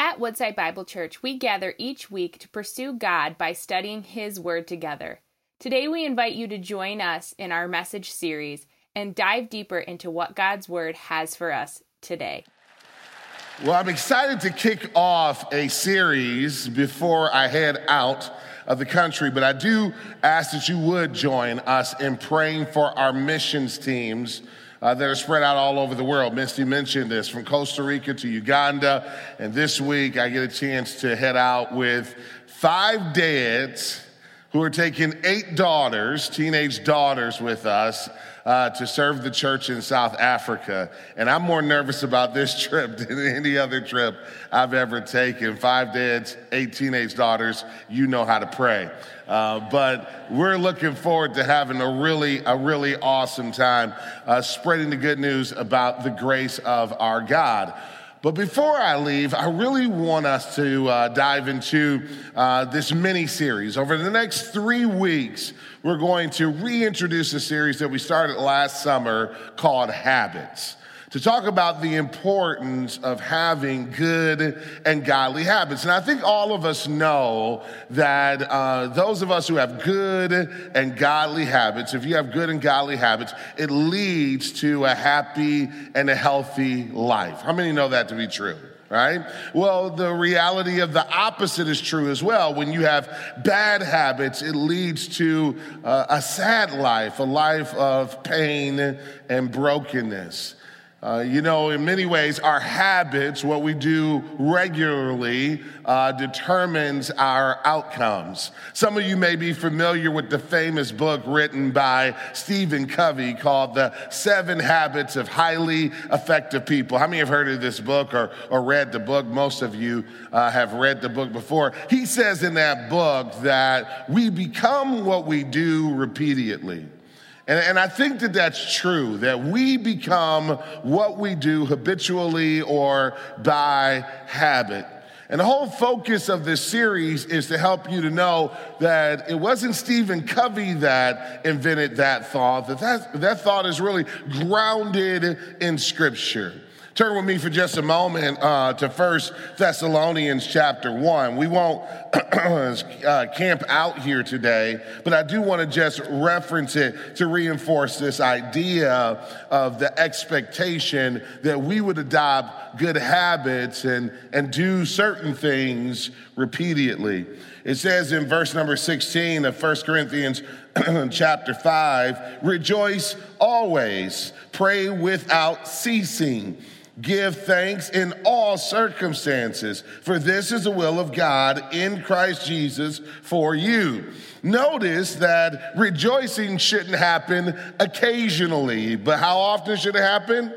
At Woodside Bible Church, we gather each week to pursue God by studying His Word together. Today, we invite you to join us in our message series and dive deeper into what God's Word has for us today. Well, I'm excited to kick off a series before I head out of the country, but I do ask that you would join us in praying for our missions teams uh, that are spread out all over the world. Misty mentioned this from Costa Rica to Uganda. And this week, I get a chance to head out with five dads who are taking eight daughters, teenage daughters, with us uh, to serve the church in South Africa. And I'm more nervous about this trip than any other trip I've ever taken. Five dads, eight teenage daughters, you know how to pray. Uh, but we're looking forward to having a really, a really awesome time uh, spreading the good news about the grace of our God. But before I leave, I really want us to uh, dive into uh, this mini series. Over the next three weeks, we're going to reintroduce a series that we started last summer called Habits to talk about the importance of having good and godly habits. And I think all of us know that uh, those of us who have good and godly habits, if you have good and godly habits, it leads to a happy and a healthy life. How many know that to be true? Right? Well, the reality of the opposite is true as well. When you have bad habits, it leads to uh, a sad life, a life of pain and brokenness. Uh, you know, in many ways, our habits, what we do regularly, uh, determines our outcomes. Some of you may be familiar with the famous book written by Stephen Covey called The Seven Habits of Highly Effective People. How many have heard of this book or, or read the book? Most of you uh, have read the book before. He says in that book that we become what we do repeatedly. And, and I think that that's true, that we become what we do habitually or by habit. And the whole focus of this series is to help you to know that it wasn't Stephen Covey that invented that thought, that that, that thought is really grounded in Scripture. Turn with me for just a moment uh, to First Thessalonians chapter 1. We won't uh, camp out here today, but I do want to just reference it to reinforce this idea of the expectation that we would adopt good habits and, and do certain things repeatedly. It says in verse number 16 of 1 Corinthians chapter 5 rejoice always, pray without ceasing. Give thanks in all circumstances, for this is the will of God in Christ Jesus for you. Notice that rejoicing shouldn't happen occasionally, but how often should it happen?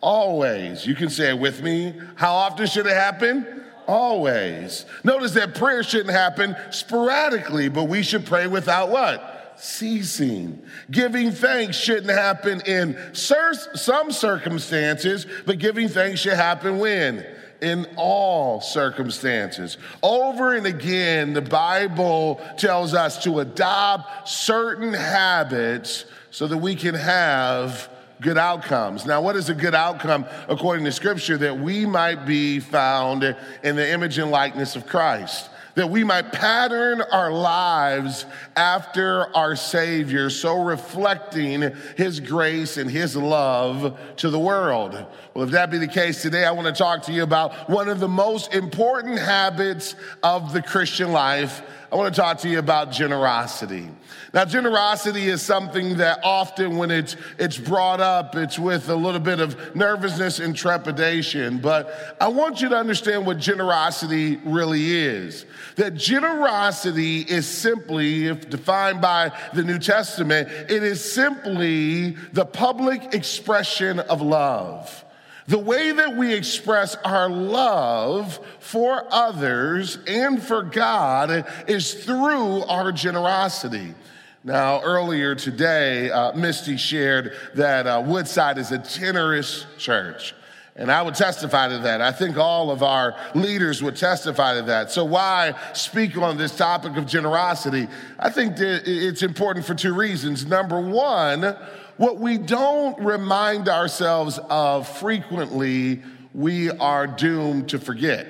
Always. You can say it with me. How often should it happen? Always. Notice that prayer shouldn't happen sporadically, but we should pray without what? Ceasing. Giving thanks shouldn't happen in some circumstances, but giving thanks should happen when? In all circumstances. Over and again, the Bible tells us to adopt certain habits so that we can have good outcomes. Now, what is a good outcome according to Scripture? That we might be found in the image and likeness of Christ that we might pattern our lives after our Savior, so reflecting His grace and His love to the world. Well, if that be the case today, I want to talk to you about one of the most important habits of the Christian life. I want to talk to you about generosity. Now, generosity is something that often when it's, it's brought up, it's with a little bit of nervousness and trepidation. But I want you to understand what generosity really is. That generosity is simply, if defined by the New Testament, it is simply the public expression of love. The way that we express our love for others and for God is through our generosity. Now, earlier today, uh, Misty shared that uh, Woodside is a generous church. And I would testify to that. I think all of our leaders would testify to that. So, why speak on this topic of generosity? I think it's important for two reasons. Number one, what we don't remind ourselves of frequently, we are doomed to forget.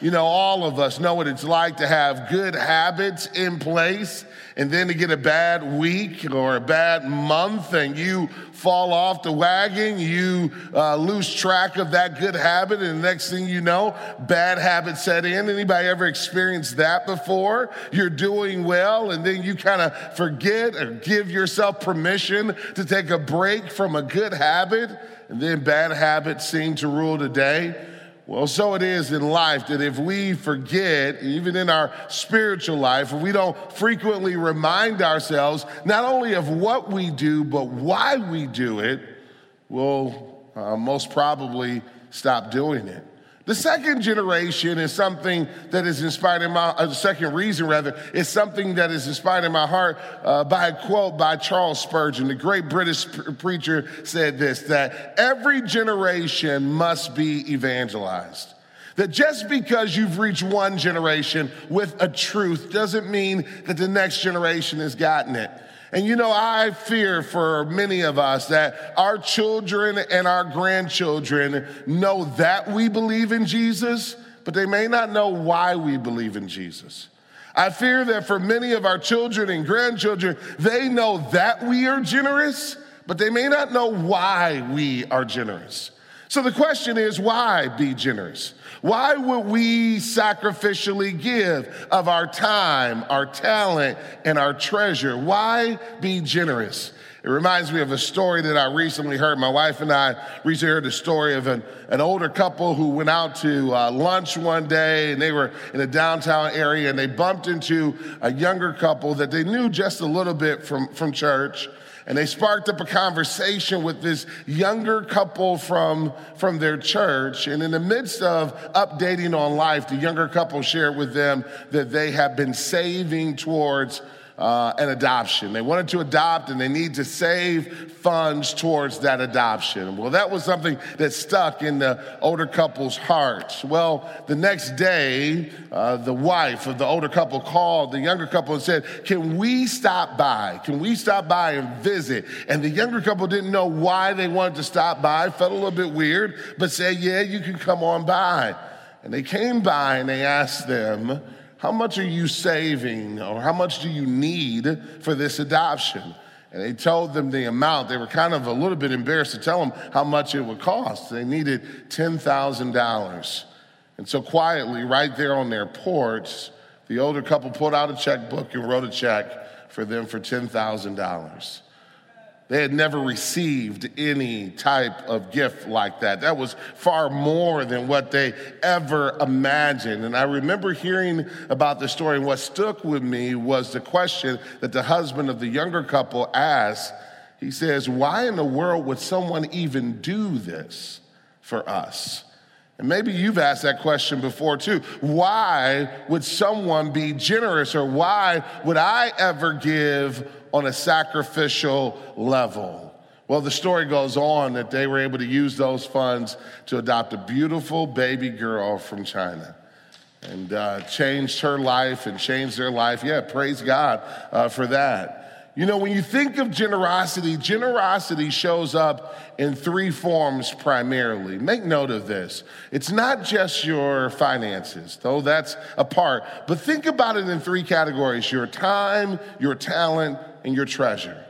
You know, all of us know what it's like to have good habits in place and then to get a bad week or a bad month and you fall off the wagon, you uh, lose track of that good habit, and the next thing you know, bad habits set in. Anybody ever experienced that before? You're doing well, and then you kind of forget or give yourself permission to take a break from a good habit, and then bad habits seem to rule the day. Well, so it is in life that if we forget, even in our spiritual life, if we don't frequently remind ourselves not only of what we do, but why we do it, we'll uh, most probably stop doing it. The second generation is something that is inspired in my, uh, the second reason rather, is something that is inspired in my heart uh, by a quote by Charles Spurgeon. The great British preacher said this, that every generation must be evangelized. That just because you've reached one generation with a truth doesn't mean that the next generation has gotten it. And you know, I fear for many of us that our children and our grandchildren know that we believe in Jesus, but they may not know why we believe in Jesus. I fear that for many of our children and grandchildren, they know that we are generous, but they may not know why we are generous. So the question is, why be generous? Why would we sacrificially give of our time, our talent, and our treasure? Why be generous? It reminds me of a story that I recently heard. My wife and I recently heard a story of an, an older couple who went out to uh, lunch one day and they were in a downtown area and they bumped into a younger couple that they knew just a little bit from, from church and they sparked up a conversation with this younger couple from, from their church. And in the midst of updating on life, the younger couple shared with them that they have been saving towards uh, an adoption. They wanted to adopt and they need to save funds towards that adoption. Well, that was something that stuck in the older couple's hearts. Well, the next day, uh, the wife of the older couple called the younger couple and said, Can we stop by? Can we stop by and visit? And the younger couple didn't know why they wanted to stop by, felt a little bit weird, but said, Yeah, you can come on by. And they came by and they asked them, how much are you saving or how much do you need for this adoption? And they told them the amount. They were kind of a little bit embarrassed to tell them how much it would cost. They needed $10,000. And so, quietly, right there on their porch, the older couple pulled out a checkbook and wrote a check for them for $10,000. They had never received any type of gift like that. That was far more than what they ever imagined. And I remember hearing about the story, and what stuck with me was the question that the husband of the younger couple asked. He says, Why in the world would someone even do this for us? And maybe you've asked that question before too. Why would someone be generous, or why would I ever give on a sacrificial level. Well, the story goes on that they were able to use those funds to adopt a beautiful baby girl from China and uh, changed her life and changed their life. Yeah, praise God uh, for that. You know, when you think of generosity, generosity shows up in three forms primarily. Make note of this. It's not just your finances, though that's a part, but think about it in three categories your time, your talent, and your treasure.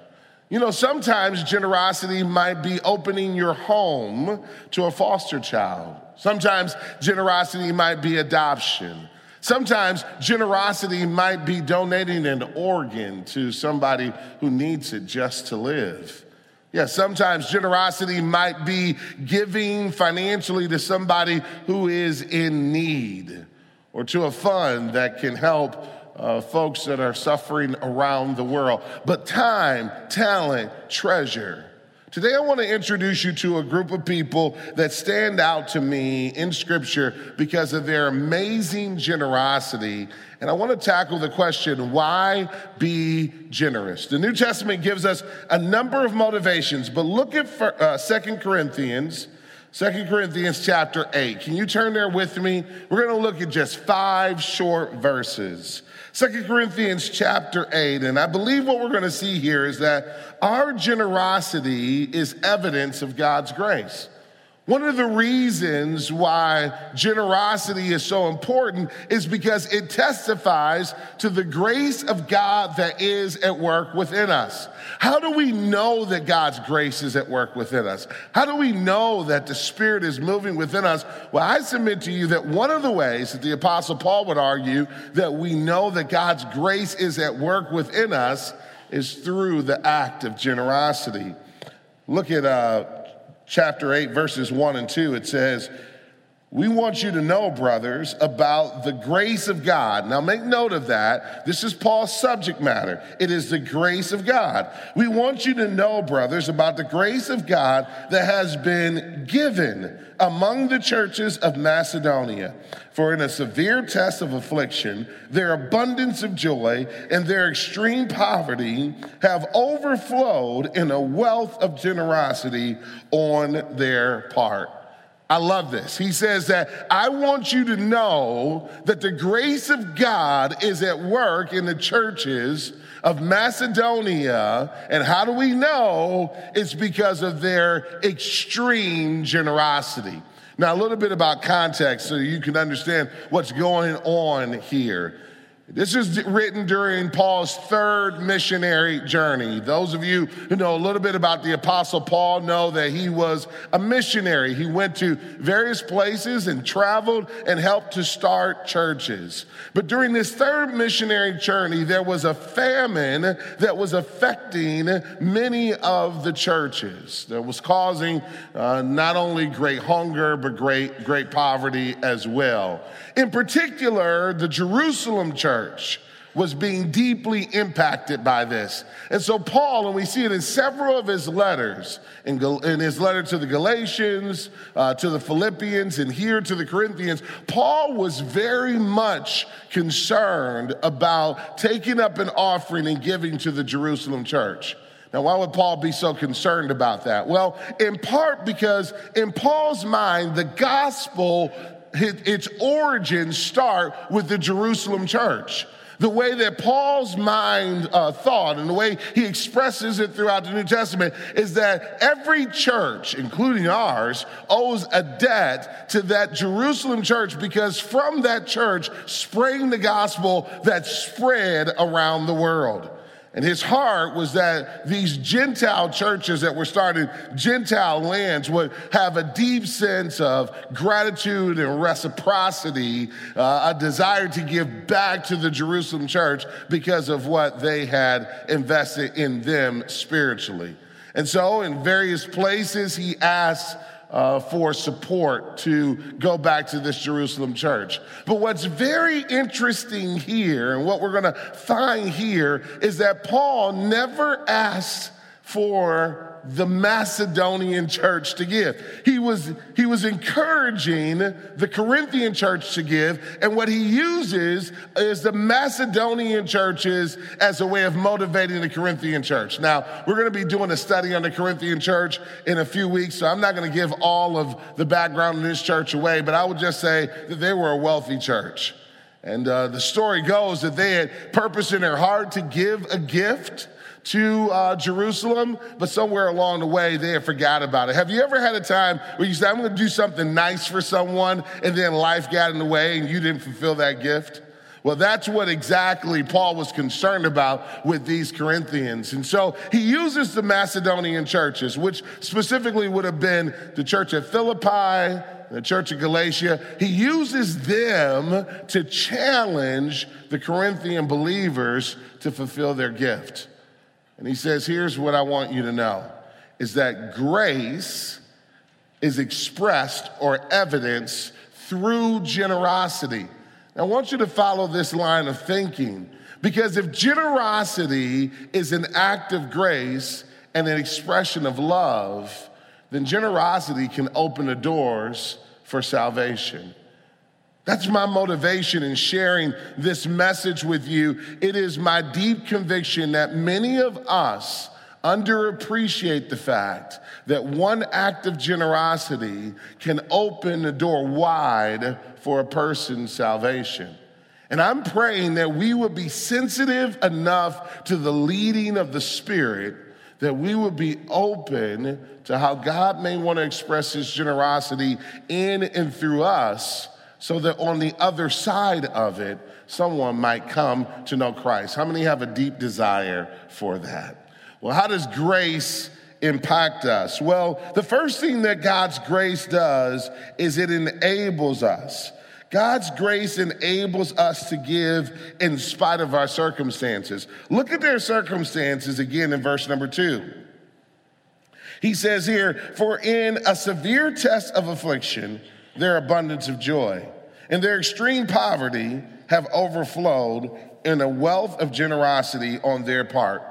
You know, sometimes generosity might be opening your home to a foster child. Sometimes generosity might be adoption. Sometimes generosity might be donating an organ to somebody who needs it just to live. Yeah, sometimes generosity might be giving financially to somebody who is in need or to a fund that can help uh, folks that are suffering around the world. But time, talent, treasure. Today, I want to introduce you to a group of people that stand out to me in Scripture because of their amazing generosity. And I want to tackle the question why be generous? The New Testament gives us a number of motivations, but look at uh, 2 Corinthians Second Corinthians chapter 8. Can you turn there with me? We're going to look at just five short verses. Second Corinthians chapter 8. And I believe what we're going to see here is that our generosity is evidence of God's grace. One of the reasons why generosity is so important is because it testifies to the grace of God that is at work within us. How do we know that God's grace is at work within us? How do we know that the Spirit is moving within us? Well, I submit to you that one of the ways that the Apostle Paul would argue that we know that God's grace is at work within us is through the act of generosity. Look at uh, chapter 8, verses 1 and 2, it says, we want you to know, brothers, about the grace of God. Now, make note of that. This is Paul's subject matter. It is the grace of God. We want you to know, brothers, about the grace of God that has been given among the churches of Macedonia. For in a severe test of affliction, their abundance of joy and their extreme poverty have overflowed in a wealth of generosity on their part. I love this. He says that I want you to know that the grace of God is at work in the churches of Macedonia. And how do we know? It's because of their extreme generosity. Now, a little bit about context so you can understand what's going on here. This is written during Paul's third missionary journey. Those of you who know a little bit about the Apostle Paul know that he was a missionary. He went to various places and traveled and helped to start churches. But during this third missionary journey, there was a famine that was affecting many of the churches. That was causing uh, not only great hunger, but great, great poverty as well. In particular, the Jerusalem church was being deeply impacted by this. And so, Paul, and we see it in several of his letters, in, in his letter to the Galatians, uh, to the Philippians, and here to the Corinthians, Paul was very much concerned about taking up an offering and giving to the Jerusalem church. Now, why would Paul be so concerned about that? Well, in part because in Paul's mind, the gospel its origins start with the Jerusalem church. The way that Paul's mind uh, thought and the way he expresses it throughout the New Testament is that every church, including ours, owes a debt to that Jerusalem church because from that church sprang the gospel that spread around the world. And his heart was that these Gentile churches that were starting Gentile lands would have a deep sense of gratitude and reciprocity, uh, a desire to give back to the Jerusalem church because of what they had invested in them spiritually. And so, in various places, he asked uh, for support to go back to this Jerusalem church. But what's very interesting here, and what we're going to find here, is that Paul never asked for the Macedonian church to give. He was, he was encouraging the Corinthian church to give, and what he uses is the Macedonian churches as a way of motivating the Corinthian church. Now, we're going to be doing a study on the Corinthian church in a few weeks, so I'm not going to give all of the background of this church away, but I would just say that they were a wealthy church. And uh, the story goes that they had purpose in their heart to give a gift to uh, Jerusalem, but somewhere along the way they had forgot about it. Have you ever had a time where you said, I'm going to do something nice for someone, and then life got in the way and you didn't fulfill that gift? Well, that's what exactly Paul was concerned about with these Corinthians. And so he uses the Macedonian churches, which specifically would have been the church at Philippi, the church of Galatia. He uses them to challenge the Corinthian believers to fulfill their gift. And he says, Here's what I want you to know is that grace is expressed or evidenced through generosity. I want you to follow this line of thinking because if generosity is an act of grace and an expression of love, then generosity can open the doors for salvation. That's my motivation in sharing this message with you. It is my deep conviction that many of us underappreciate the fact that one act of generosity can open the door wide for a person's salvation. And I'm praying that we would be sensitive enough to the leading of the Spirit that we would be open to how God may want to express his generosity in and through us so that on the other side of it, someone might come to know Christ. How many have a deep desire for that? Well, how does grace impact us? Well, the first thing that God's grace does is it enables us. God's grace enables us to give in spite of our circumstances. Look at their circumstances again in verse number two. He says here, For in a severe test of affliction, their abundance of joy, and their extreme poverty have overflowed in a wealth of generosity on their part.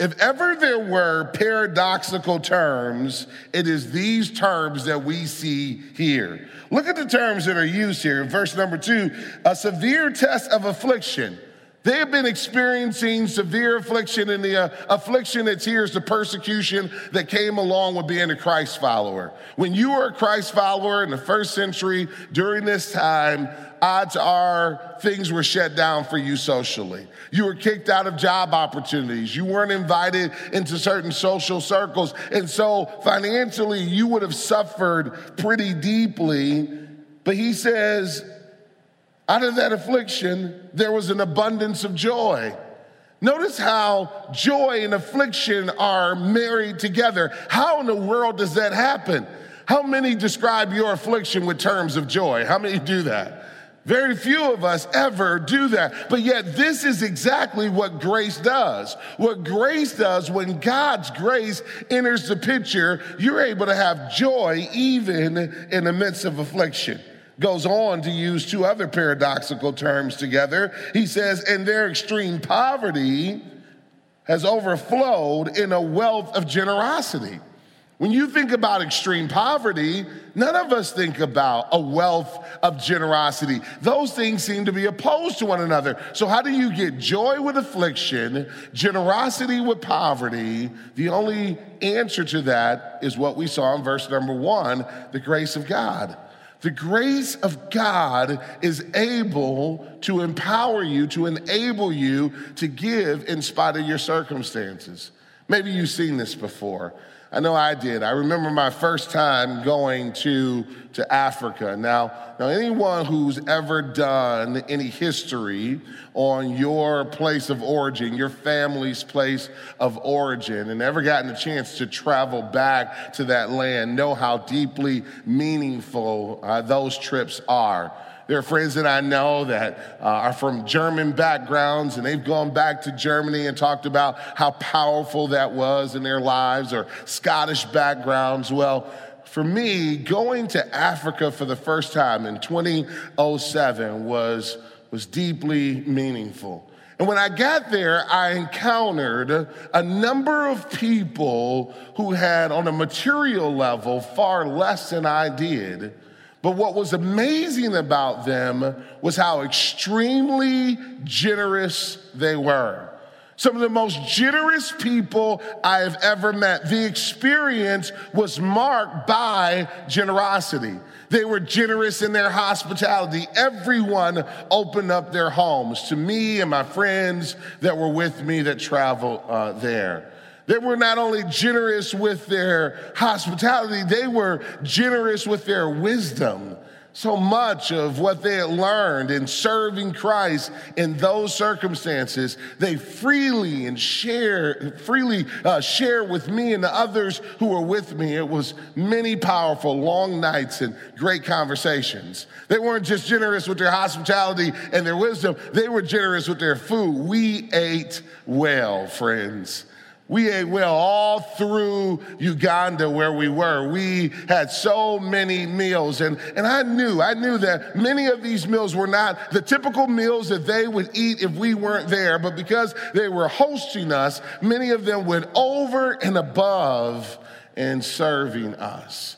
If ever there were paradoxical terms, it is these terms that we see here. Look at the terms that are used here. Verse number two, a severe test of affliction. They have been experiencing severe affliction, and the uh, affliction that's here is the persecution that came along with being a Christ follower. When you were a Christ follower in the first century during this time, odds are things were shut down for you socially. You were kicked out of job opportunities. You weren't invited into certain social circles. And so financially, you would have suffered pretty deeply. But he says, out of that affliction, there was an abundance of joy. Notice how joy and affliction are married together. How in the world does that happen? How many describe your affliction with terms of joy? How many do that? Very few of us ever do that. But yet, this is exactly what grace does. What grace does, when God's grace enters the picture, you're able to have joy even in the midst of affliction goes on to use two other paradoxical terms together. He says, and their extreme poverty has overflowed in a wealth of generosity. When you think about extreme poverty, none of us think about a wealth of generosity. Those things seem to be opposed to one another. So, how do you get joy with affliction, generosity with poverty? The only answer to that is what we saw in verse number one the grace of God. The grace of God is able to empower you, to enable you to give in spite of your circumstances. Maybe you've seen this before. I know I did. I remember my first time going to, to Africa. Now, now, anyone who's ever done any history on your place of origin, your family's place of origin, and ever gotten a chance to travel back to that land know how deeply meaningful uh, those trips are. There are friends that I know that uh, are from German backgrounds and they've gone back to Germany and talked about how powerful that was in their lives, or Scottish backgrounds. Well, for me, going to Africa for the first time in 2007 was, was deeply meaningful. And when I got there, I encountered a number of people who had, on a material level, far less than I did but what was amazing about them was how extremely generous they were. Some of the most generous people I have ever met. The experience was marked by generosity. They were generous in their hospitality. Everyone opened up their homes to me and my friends that were with me that traveled uh, there. They were not only generous with their hospitality, they were generous with their wisdom. So much of what they had learned in serving Christ in those circumstances, they freely and share, freely uh, share with me and the others who were with me. It was many powerful, long nights and great conversations. They weren't just generous with their hospitality and their wisdom; they were generous with their food. We ate well, friends. We ate well all through Uganda where we were. We had so many meals. And, and I knew, I knew that many of these meals were not the typical meals that they would eat if we weren't there. But because they were hosting us, many of them went over and above in serving us.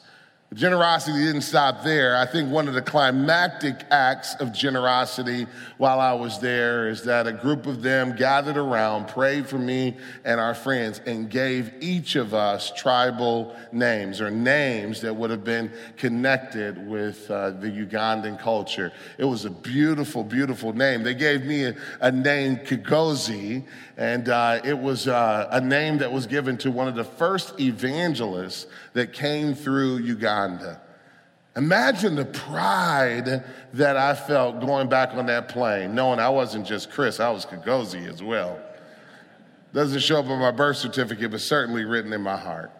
Generosity didn't stop there. I think one of the climactic acts of generosity while I was there is that a group of them gathered around, prayed for me and our friends, and gave each of us tribal names or names that would have been connected with uh, the Ugandan culture. It was a beautiful, beautiful name. They gave me a, a name, Kigozi, and uh, it was uh, a name that was given to one of the first evangelists that came through Uganda. Imagine the pride that I felt going back on that plane, knowing I wasn't just Chris, I was Kigozi as well. Doesn't show up on my birth certificate, but certainly written in my heart.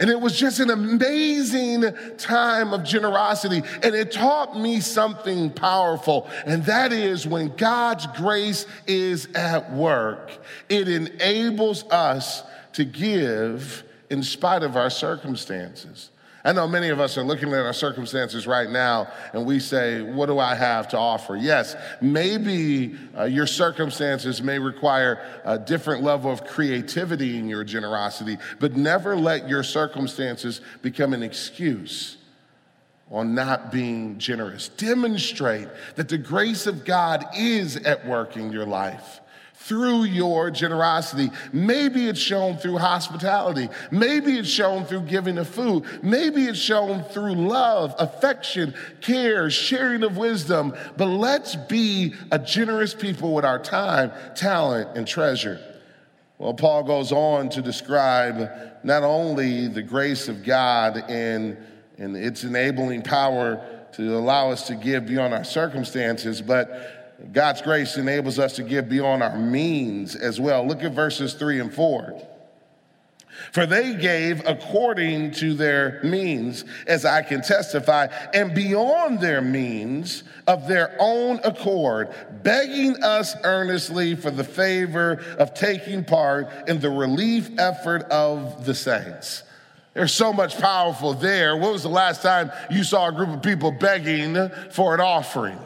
And it was just an amazing time of generosity. And it taught me something powerful. And that is when God's grace is at work, it enables us to give in spite of our circumstances. I know many of us are looking at our circumstances right now and we say, What do I have to offer? Yes, maybe uh, your circumstances may require a different level of creativity in your generosity, but never let your circumstances become an excuse on not being generous. Demonstrate that the grace of God is at work in your life through your generosity. Maybe it's shown through hospitality. Maybe it's shown through giving of food. Maybe it's shown through love, affection, care, sharing of wisdom. But let's be a generous people with our time, talent, and treasure. Well, Paul goes on to describe not only the grace of God and, and its enabling power to allow us to give beyond our circumstances, but God's grace enables us to give beyond our means as well. Look at verses three and four. For they gave according to their means, as I can testify, and beyond their means of their own accord, begging us earnestly for the favor of taking part in the relief effort of the saints. There's so much powerful there. When was the last time you saw a group of people begging for an offering?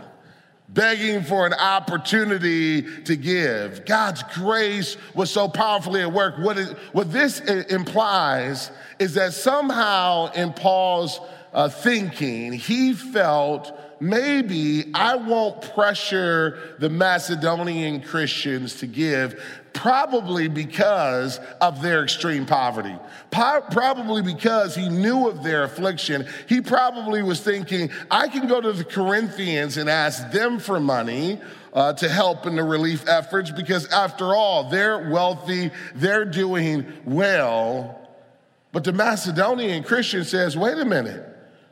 Begging for an opportunity to give. God's grace was so powerfully at work. What, is, what this implies is that somehow in Paul's uh, thinking, he felt maybe I won't pressure the Macedonian Christians to give probably because of their extreme poverty. Probably because he knew of their affliction. He probably was thinking, I can go to the Corinthians and ask them for money. Uh, to help in the relief efforts because after all, they're wealthy, they're doing well. But the Macedonian Christian says, wait a minute,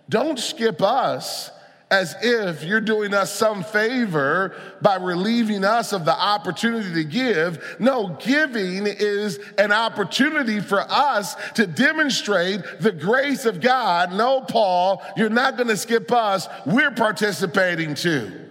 don't skip us as if you're doing us some favor by relieving us of the opportunity to give. No, giving is an opportunity for us to demonstrate the grace of God. No, Paul, you're not going to skip us. We're participating too.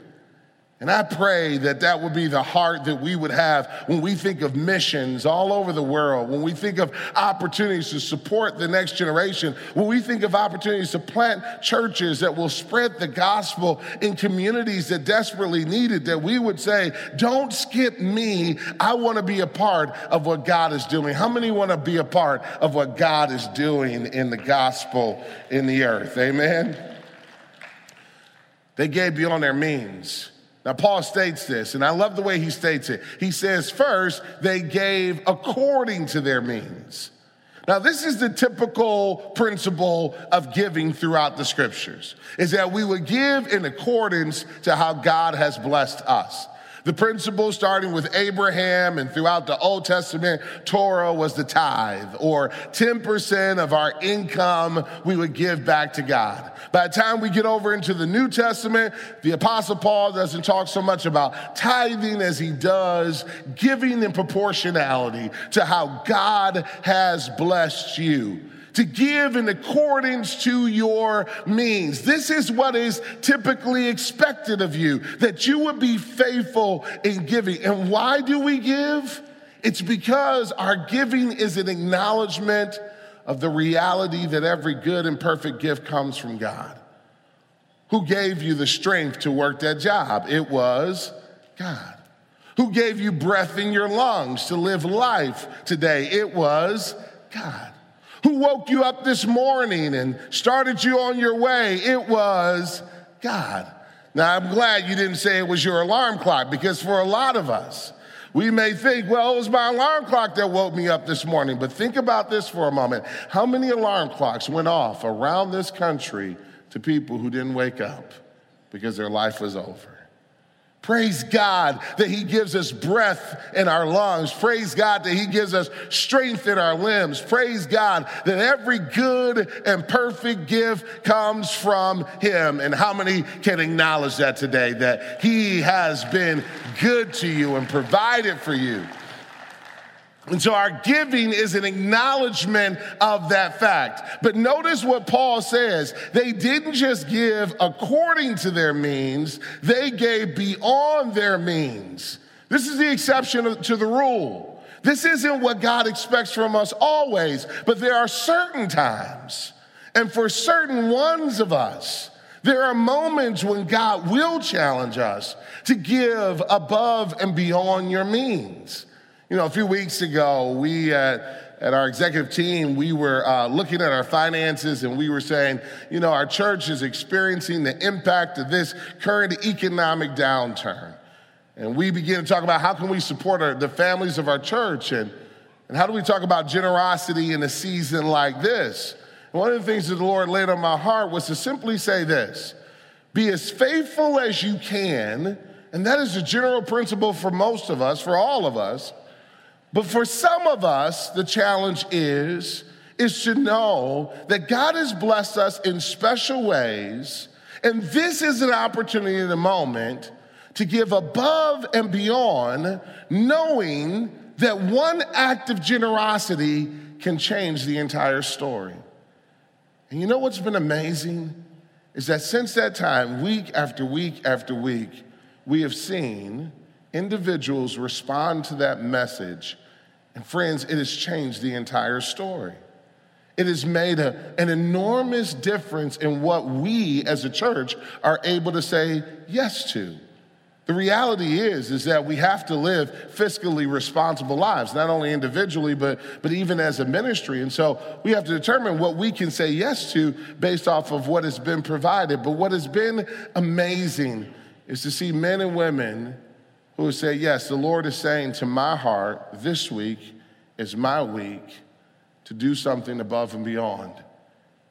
And I pray that that would be the heart that we would have when we think of missions all over the world, when we think of opportunities to support the next generation, when we think of opportunities to plant churches that will spread the gospel in communities that desperately need it, that we would say, don't skip me. I want to be a part of what God is doing. How many want to be a part of what God is doing in the gospel in the earth? Amen. They gave beyond their means. Now, Paul states this, and I love the way he states it. He says, first, they gave according to their means. Now, this is the typical principle of giving throughout the scriptures, is that we would give in accordance to how God has blessed us. The principle starting with Abraham and throughout the Old Testament Torah was the tithe, or 10% of our income we would give back to God. By the time we get over into the New Testament, the Apostle Paul doesn't talk so much about tithing as he does giving in proportionality to how God has blessed you to give in accordance to your means. This is what is typically expected of you, that you would be faithful in giving. And why do we give? It's because our giving is an acknowledgement of the reality that every good and perfect gift comes from God. Who gave you the strength to work that job? It was God. Who gave you breath in your lungs to live life today? It was God. Who woke you up this morning and started you on your way? It was God. Now, I'm glad you didn't say it was your alarm clock because for a lot of us, we may think, well, it was my alarm clock that woke me up this morning. But think about this for a moment. How many alarm clocks went off around this country to people who didn't wake up because their life was over? Praise God that He gives us breath in our lungs. Praise God that He gives us strength in our limbs. Praise God that every good and perfect gift comes from Him. And how many can acknowledge that today? That He has been good to you and provided for you. And so our giving is an acknowledgement of that fact. But notice what Paul says. They didn't just give according to their means, they gave beyond their means. This is the exception to the rule. This isn't what God expects from us always, but there are certain times, and for certain ones of us, there are moments when God will challenge us to give above and beyond your means. You know, a few weeks ago, we uh, at our executive team, we were uh, looking at our finances and we were saying, you know, our church is experiencing the impact of this current economic downturn. And we began to talk about how can we support our, the families of our church and, and how do we talk about generosity in a season like this? And one of the things that the Lord laid on my heart was to simply say this be as faithful as you can, and that is a general principle for most of us, for all of us but for some of us, the challenge is, is to know that God has blessed us in special ways. And this is an opportunity in the moment to give above and beyond, knowing that one act of generosity can change the entire story. And you know what's been amazing? Is that since that time, week after week after week, we have seen individuals respond to that message and friends, it has changed the entire story. It has made a, an enormous difference in what we as a church are able to say yes to. The reality is, is that we have to live fiscally responsible lives, not only individually, but, but even as a ministry. And so we have to determine what we can say yes to based off of what has been provided. But what has been amazing is to see men and women who say, Yes, the Lord is saying to my heart, this week is my week to do something above and beyond.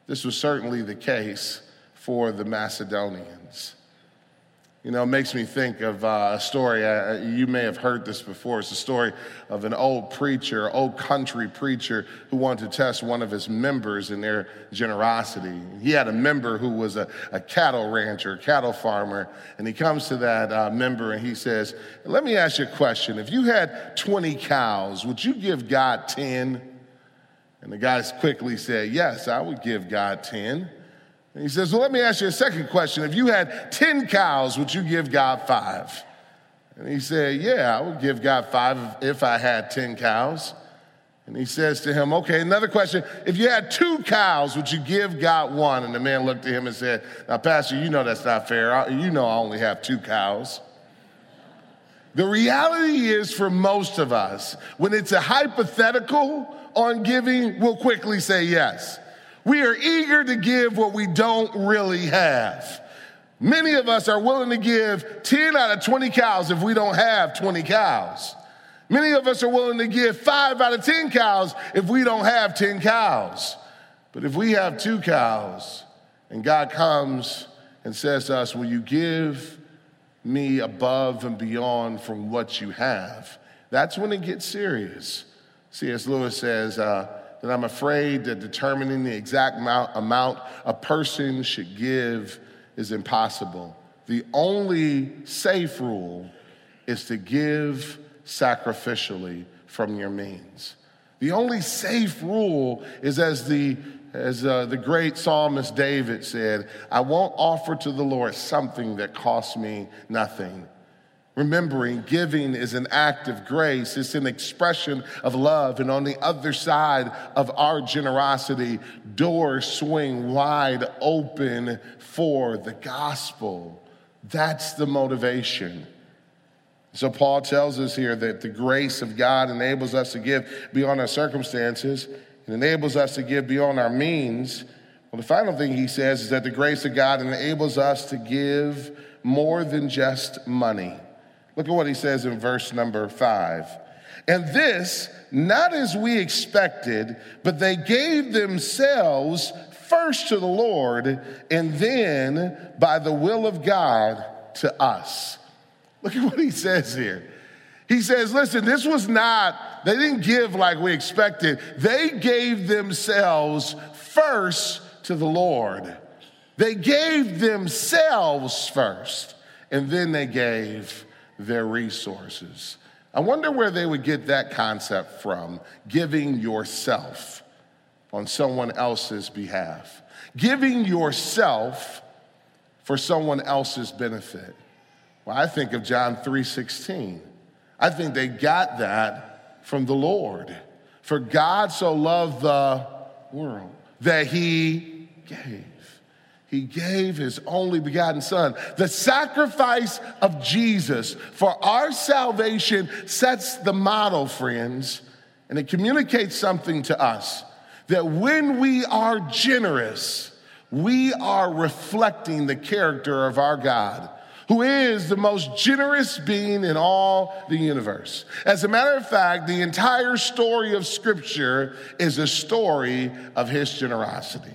This was certainly the case for the Macedonians. You know, it makes me think of uh, a story. Uh, you may have heard this before. It's a story of an old preacher, old country preacher, who wanted to test one of his members in their generosity. He had a member who was a, a cattle rancher, cattle farmer, and he comes to that uh, member and he says, Let me ask you a question. If you had 20 cows, would you give God 10? And the guy quickly said, Yes, I would give God 10. And he says, Well, let me ask you a second question. If you had 10 cows, would you give God five? And he said, Yeah, I would give God five if I had 10 cows. And he says to him, Okay, another question. If you had two cows, would you give God one? And the man looked at him and said, Now, Pastor, you know that's not fair. You know I only have two cows. The reality is for most of us, when it's a hypothetical on giving, we'll quickly say yes. We are eager to give what we don't really have. Many of us are willing to give 10 out of 20 cows if we don't have 20 cows. Many of us are willing to give 5 out of 10 cows if we don't have 10 cows. But if we have two cows and God comes and says to us, Will you give me above and beyond from what you have? That's when it gets serious. C.S. Lewis says, uh, that I'm afraid that determining the exact amount, amount a person should give is impossible. The only safe rule is to give sacrificially from your means. The only safe rule is as the as uh, the great psalmist David said, I won't offer to the Lord something that costs me nothing. Remembering giving is an act of grace, it's an expression of love. And on the other side of our generosity, doors swing wide open for the gospel. That's the motivation. So, Paul tells us here that the grace of God enables us to give beyond our circumstances. It enables us to give beyond our means. Well, the final thing he says is that the grace of God enables us to give more than just money. Look at what he says in verse number five. And this, not as we expected, but they gave themselves first to the Lord and then by the will of God to us. Look at what he says here. He says, listen, this was not, they didn't give like we expected. They gave themselves first to the Lord. They gave themselves first, and then they gave their resources. I wonder where they would get that concept from, giving yourself on someone else's behalf, giving yourself for someone else's benefit. Well, I think of John 3:16. I think they got that from the Lord. For God so loved the world that he gave. He gave his only begotten son. The sacrifice of Jesus for our salvation sets the model, friends, and it communicates something to us that when we are generous, we are reflecting the character of our God who is the most generous being in all the universe. As a matter of fact, the entire story of Scripture is a story of his generosity.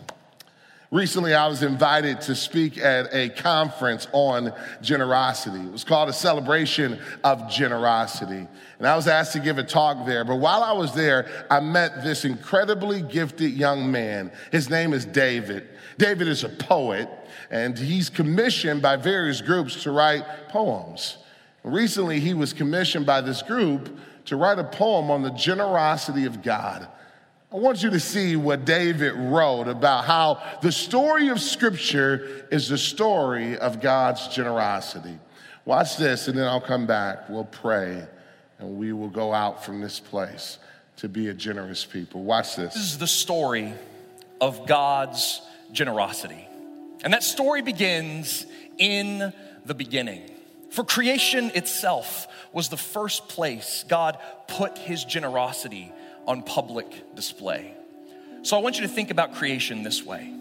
Recently, I was invited to speak at a conference on generosity. It was called a celebration of generosity. And I was asked to give a talk there. But while I was there, I met this incredibly gifted young man. His name is David. David is a poet, and he's commissioned by various groups to write poems. Recently, he was commissioned by this group to write a poem on the generosity of God. I want you to see what David wrote about how the story of Scripture is the story of God's generosity. Watch this, and then I'll come back. We'll pray, and we will go out from this place to be a generous people. Watch this. This is the story of God's generosity. And that story begins in the beginning. For creation itself was the first place God put his generosity on public display. So I want you to think about creation this way.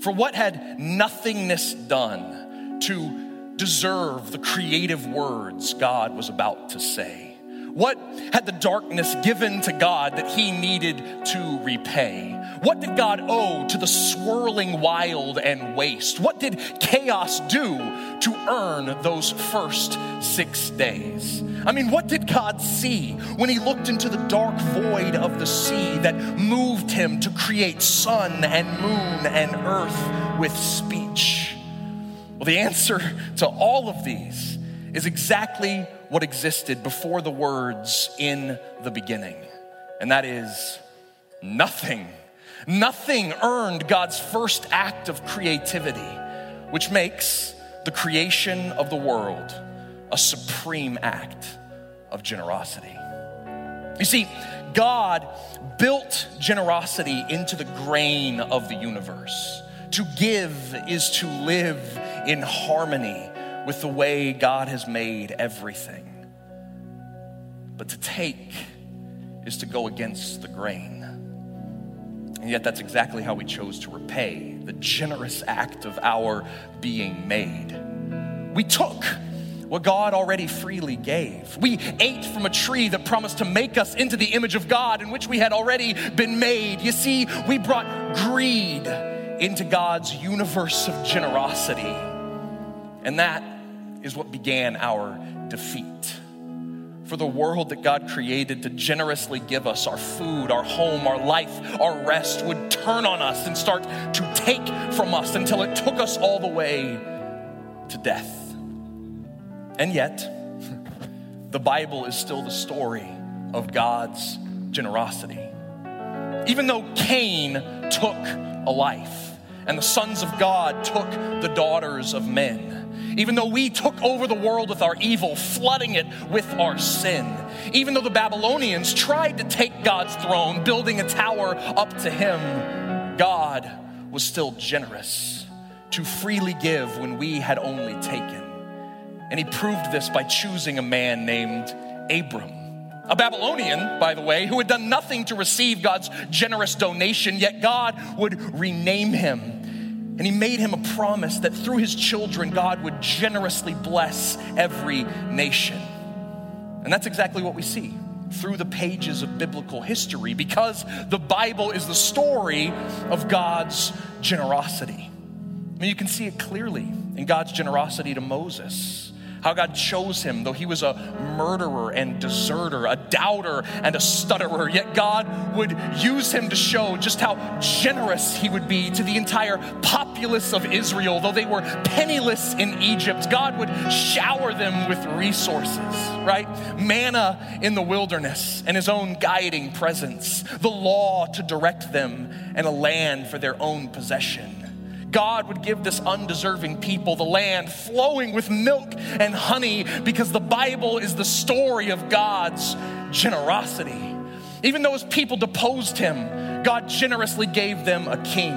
For what had nothingness done to deserve the creative words God was about to say? What had the darkness given to God that he needed to repay? What did God owe to the swirling wild and waste? What did chaos do to earn those first six days? I mean, what did God see when he looked into the dark void of the sea that moved him to create sun and moon and earth with speech? Well, the answer to all of these is exactly what existed before the words in the beginning, and that is nothing. Nothing earned God's first act of creativity, which makes the creation of the world a supreme act of generosity. You see, God built generosity into the grain of the universe. To give is to live in harmony with the way God has made everything. But to take is to go against the grain. And yet, that's exactly how we chose to repay the generous act of our being made. We took what God already freely gave. We ate from a tree that promised to make us into the image of God in which we had already been made. You see, we brought greed into God's universe of generosity. And that is what began our defeat. For the world that God created to generously give us our food, our home, our life, our rest would turn on us and start to take from us until it took us all the way to death. And yet, the Bible is still the story of God's generosity. Even though Cain took a life and the sons of God took the daughters of men, even though we took over the world with our evil, flooding it with our sin, even though the Babylonians tried to take God's throne, building a tower up to him, God was still generous to freely give when we had only taken. And he proved this by choosing a man named Abram. a Babylonian, by the way, who had done nothing to receive God's generous donation, yet God would rename him. And he made him a promise that through his children, God would generously bless every nation. And that's exactly what we see through the pages of biblical history because the Bible is the story of God's generosity. I mean, you can see it clearly in God's generosity to Moses how God chose him, though he was a murderer and deserter, a doubter and a stutterer. Yet God would use him to show just how generous he would be to the entire populace of Israel. Though they were penniless in Egypt, God would shower them with resources, right? Manna in the wilderness and his own guiding presence, the law to direct them, and a land for their own possession. God would give this undeserving people the land flowing with milk and honey because the Bible is the story of God's generosity. Even though his people deposed him, God generously gave them a king.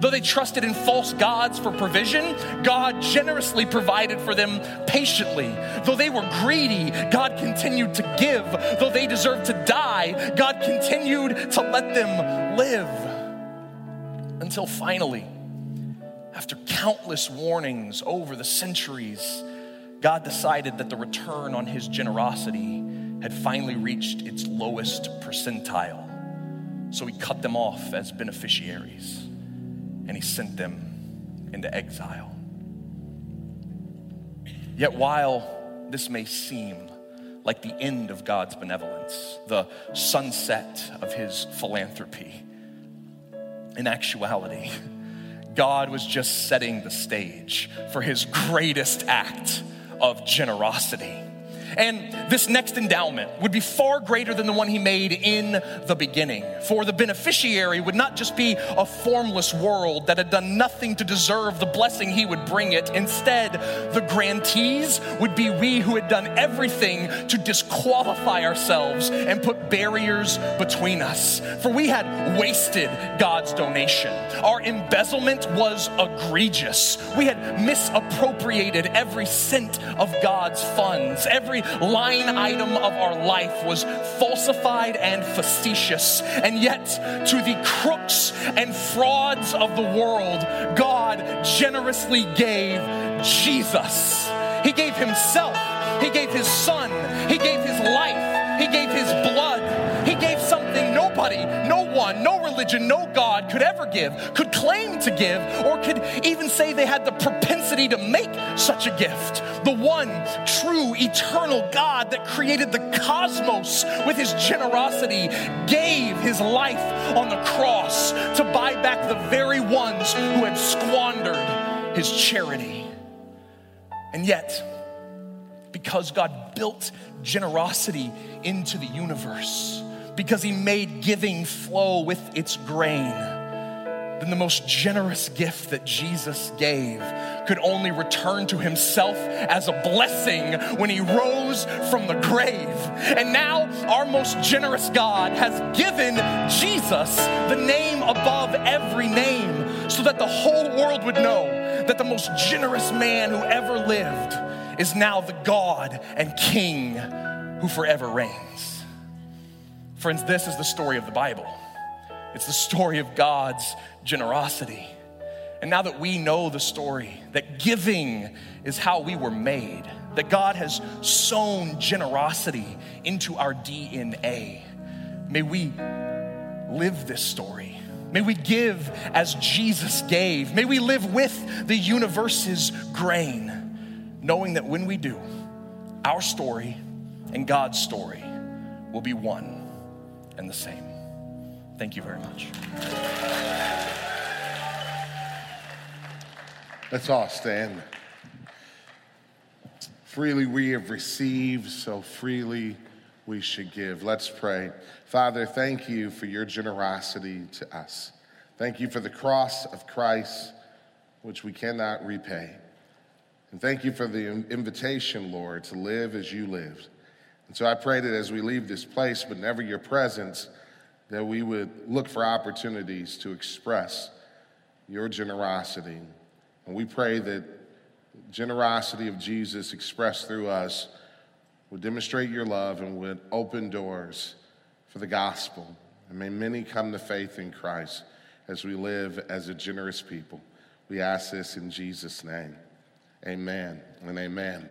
Though they trusted in false gods for provision, God generously provided for them patiently. Though they were greedy, God continued to give. Though they deserved to die, God continued to let them live. Until finally, after countless warnings over the centuries, God decided that the return on his generosity had finally reached its lowest percentile. So he cut them off as beneficiaries and he sent them into exile. Yet, while this may seem like the end of God's benevolence, the sunset of his philanthropy, in actuality, God was just setting the stage for his greatest act of generosity. And this next endowment would be far greater than the one he made in the beginning. For the beneficiary would not just be a formless world that had done nothing to deserve the blessing he would bring it. Instead, the grantees would be we who had done everything to disqualify ourselves and put barriers between us. For we had wasted God's donation. Our embezzlement was egregious. We had misappropriated every cent of God's funds. Every line item of our life was falsified and facetious. And yet, to the crooks and frauds of the world, God generously gave Jesus. He gave Himself, He gave His Son, He gave His life, He gave His blood, He gave something nobody, no one, no religion, no God could ever give, could claim to give, or could even say they had the propensity to make such a gift. The one true, eternal God that created the cosmos with his generosity gave his life on the cross to buy back the very ones who had squandered his charity. And yet, because God built generosity into the universe, because he made giving flow with its grain, then the most generous gift that Jesus gave could only return to himself as a blessing when he rose from the grave. And now our most generous God has given Jesus the name above every name so that the whole world would know that the most generous man who ever lived is now the God and King who forever reigns. Friends, this is the story of the Bible. It's the story of God's generosity. And now that we know the story, that giving is how we were made, that God has sown generosity into our DNA, may we live this story. May we give as Jesus gave. May we live with the universe's grain, knowing that when we do, our story and God's story will be one and the same. Thank you very much. Let's all stand. Freely we have received, so freely we should give. Let's pray. Father, thank you for your generosity to us. Thank you for the cross of Christ, which we cannot repay. And thank you for the invitation, Lord, to live as you lived. And so I pray that as we leave this place, but never your presence, that we would look for opportunities to express your generosity. And we pray that generosity of Jesus expressed through us would demonstrate your love and would open doors for the gospel. And may many come to faith in Christ as we live as a generous people. We ask this in Jesus' name. Amen and amen.